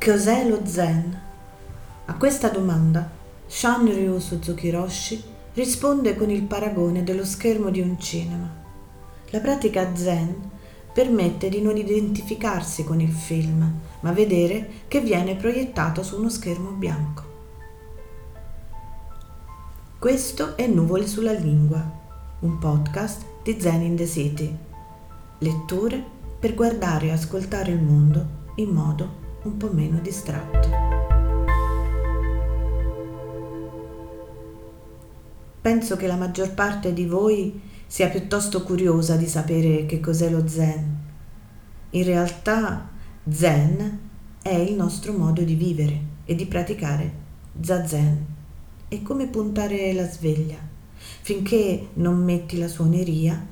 Cos'è lo zen? A questa domanda Shanryu Suzuki Roshi risponde con il paragone dello schermo di un cinema. La pratica zen permette di non identificarsi con il film, ma vedere che viene proiettato su uno schermo bianco. Questo è Nuvole sulla lingua, un podcast di Zen in the City. Letture per guardare e ascoltare il mondo in modo un po' meno distratto. Penso che la maggior parte di voi sia piuttosto curiosa di sapere che cos'è lo zen. In realtà zen è il nostro modo di vivere e di praticare zazen. È come puntare la sveglia. Finché non metti la suoneria,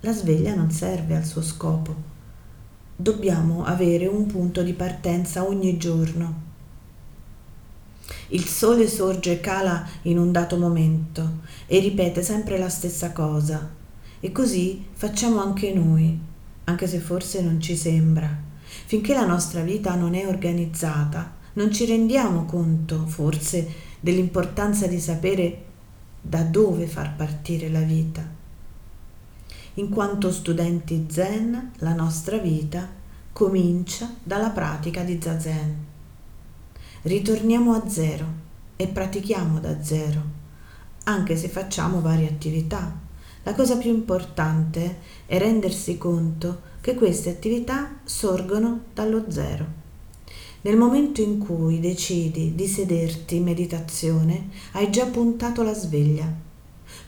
la sveglia non serve al suo scopo dobbiamo avere un punto di partenza ogni giorno. Il sole sorge e cala in un dato momento e ripete sempre la stessa cosa. E così facciamo anche noi, anche se forse non ci sembra. Finché la nostra vita non è organizzata, non ci rendiamo conto, forse, dell'importanza di sapere da dove far partire la vita. In quanto studenti zen, la nostra vita comincia dalla pratica di zazen. Ritorniamo a zero e pratichiamo da zero, anche se facciamo varie attività. La cosa più importante è rendersi conto che queste attività sorgono dallo zero. Nel momento in cui decidi di sederti in meditazione, hai già puntato la sveglia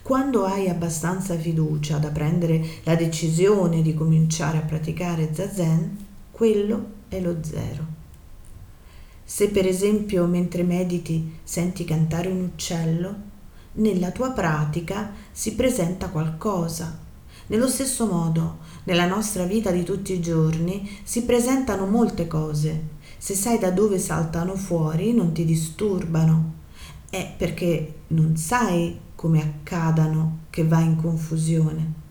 quando hai abbastanza fiducia da prendere la decisione di cominciare a praticare zazen, quello è lo zero. Se per esempio mentre mediti senti cantare un uccello, nella tua pratica si presenta qualcosa. Nello stesso modo, nella nostra vita di tutti i giorni si presentano molte cose. Se sai da dove saltano fuori, non ti disturbano. È perché non sai come accadano che vai in confusione.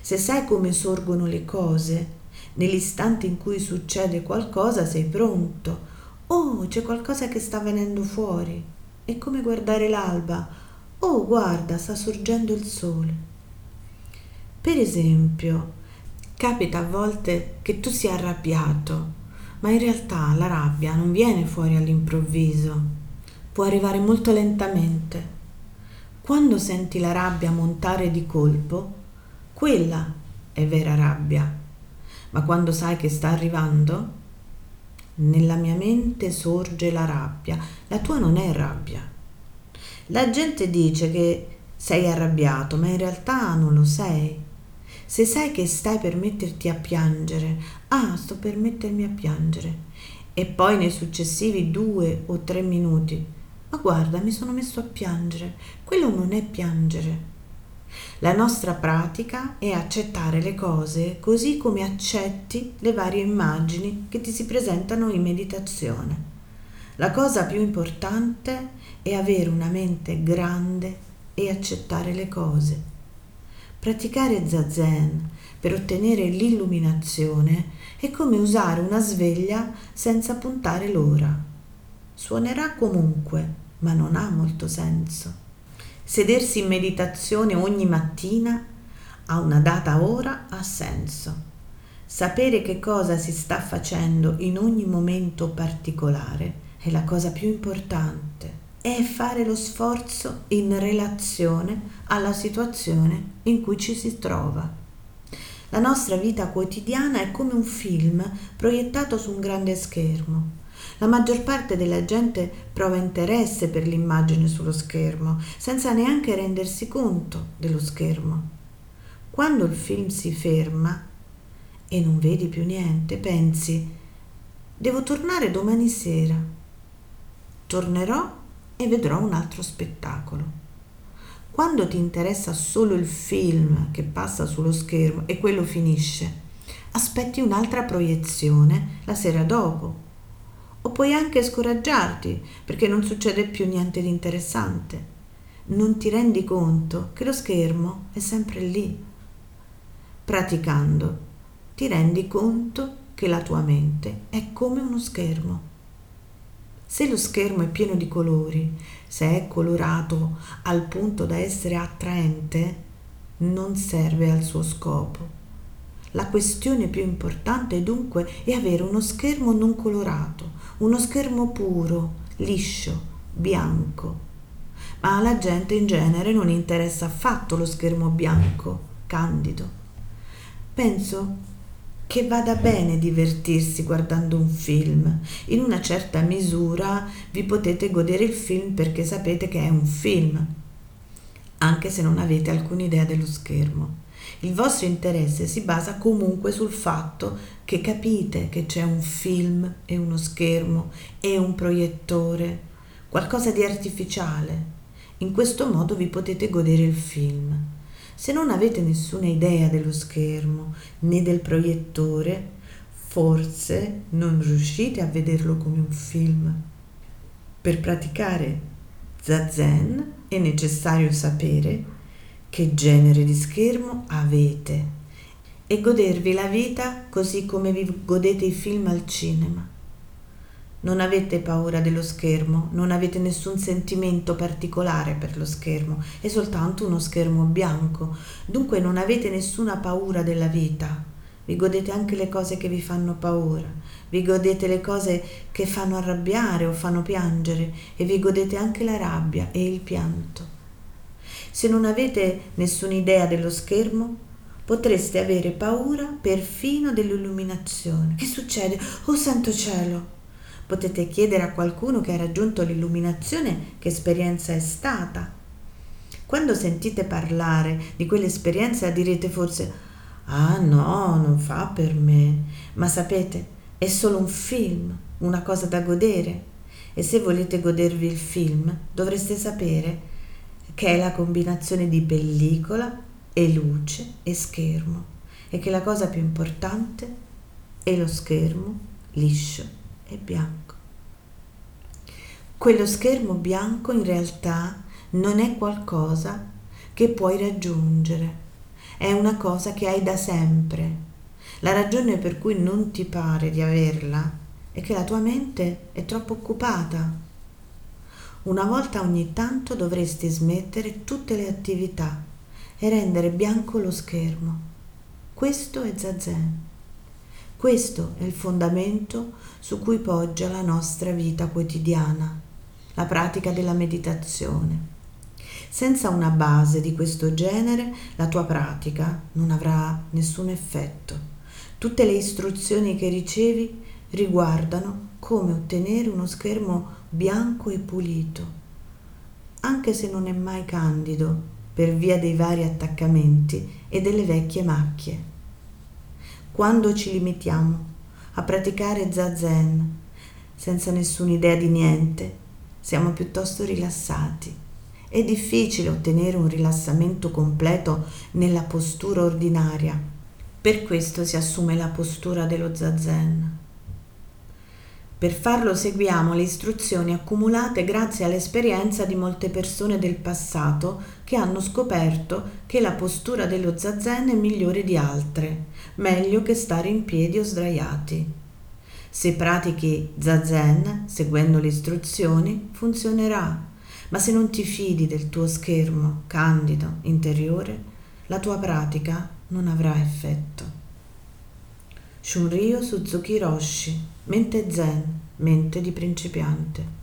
Se sai come sorgono le cose, nell'istante in cui succede qualcosa sei pronto. Oh, c'è qualcosa che sta venendo fuori. È come guardare l'alba. Oh, guarda, sta sorgendo il sole. Per esempio, capita a volte che tu sia arrabbiato, ma in realtà la rabbia non viene fuori all'improvviso, può arrivare molto lentamente quando senti la rabbia montare di colpo, quella è vera rabbia. Ma quando sai che sta arrivando, nella mia mente sorge la rabbia. La tua non è rabbia. La gente dice che sei arrabbiato, ma in realtà non lo sei. Se sai che stai per metterti a piangere, ah, sto per mettermi a piangere, e poi nei successivi due o tre minuti ma guarda, mi sono messo a piangere. Quello non è piangere. La nostra pratica è accettare le cose così come accetti le varie immagini che ti si presentano in meditazione. La cosa più importante è avere una mente grande e accettare le cose. Praticare zazen per ottenere l'illuminazione è come usare una sveglia senza puntare l'ora. Suonerà comunque, ma non ha molto senso. Sedersi in meditazione ogni mattina a una data ora ha senso. Sapere che cosa si sta facendo in ogni momento particolare è la cosa più importante. È fare lo sforzo in relazione alla situazione in cui ci si trova. La nostra vita quotidiana è come un film proiettato su un grande schermo. La maggior parte della gente prova interesse per l'immagine sullo schermo, senza neanche rendersi conto dello schermo. Quando il film si ferma e non vedi più niente, pensi, devo tornare domani sera. Tornerò e vedrò un altro spettacolo. Quando ti interessa solo il film che passa sullo schermo e quello finisce, aspetti un'altra proiezione la sera dopo o puoi anche scoraggiarti perché non succede più niente di interessante. Non ti rendi conto che lo schermo è sempre lì. Praticando, ti rendi conto che la tua mente è come uno schermo. Se lo schermo è pieno di colori, se è colorato al punto da essere attraente, non serve al suo scopo. La questione più importante dunque è avere uno schermo non colorato, uno schermo puro, liscio, bianco. Ma alla gente in genere non interessa affatto lo schermo bianco, candido. Penso che vada bene divertirsi guardando un film. In una certa misura vi potete godere il film perché sapete che è un film, anche se non avete alcuna idea dello schermo. Il vostro interesse si basa comunque sul fatto che capite che c'è un film e uno schermo e un proiettore, qualcosa di artificiale. In questo modo vi potete godere il film. Se non avete nessuna idea dello schermo né del proiettore, forse non riuscite a vederlo come un film. Per praticare zazen è necessario sapere che genere di schermo avete e godervi la vita così come vi godete i film al cinema. Non avete paura dello schermo, non avete nessun sentimento particolare per lo schermo, è soltanto uno schermo bianco, dunque non avete nessuna paura della vita. Vi godete anche le cose che vi fanno paura, vi godete le cose che fanno arrabbiare o fanno piangere e vi godete anche la rabbia e il pianto. Se non avete nessuna idea dello schermo, potreste avere paura perfino dell'illuminazione. Che succede? Oh santo cielo! Potete chiedere a qualcuno che ha raggiunto l'illuminazione che esperienza è stata. Quando sentite parlare di quell'esperienza direte forse Ah no, non fa per me. Ma sapete, è solo un film, una cosa da godere. E se volete godervi il film, dovreste sapere che è la combinazione di pellicola e luce e schermo e che la cosa più importante è lo schermo liscio e bianco. Quello schermo bianco in realtà non è qualcosa che puoi raggiungere, è una cosa che hai da sempre. La ragione per cui non ti pare di averla è che la tua mente è troppo occupata una volta ogni tanto dovresti smettere tutte le attività e rendere bianco lo schermo. Questo è Zazen. Questo è il fondamento su cui poggia la nostra vita quotidiana, la pratica della meditazione. Senza una base di questo genere la tua pratica non avrà nessun effetto. Tutte le istruzioni che ricevi riguardano come ottenere uno schermo bianco e pulito, anche se non è mai candido per via dei vari attaccamenti e delle vecchie macchie. Quando ci limitiamo a praticare zazen senza nessuna idea di niente, siamo piuttosto rilassati. È difficile ottenere un rilassamento completo nella postura ordinaria. Per questo si assume la postura dello zazen. Per farlo seguiamo le istruzioni accumulate grazie all'esperienza di molte persone del passato che hanno scoperto che la postura dello zazen è migliore di altre, meglio che stare in piedi o sdraiati. Se pratichi zazen seguendo le istruzioni funzionerà, ma se non ti fidi del tuo schermo candido interiore, la tua pratica non avrà effetto. Shunryo Suzuki Roshi, mente zen, mente di principiante.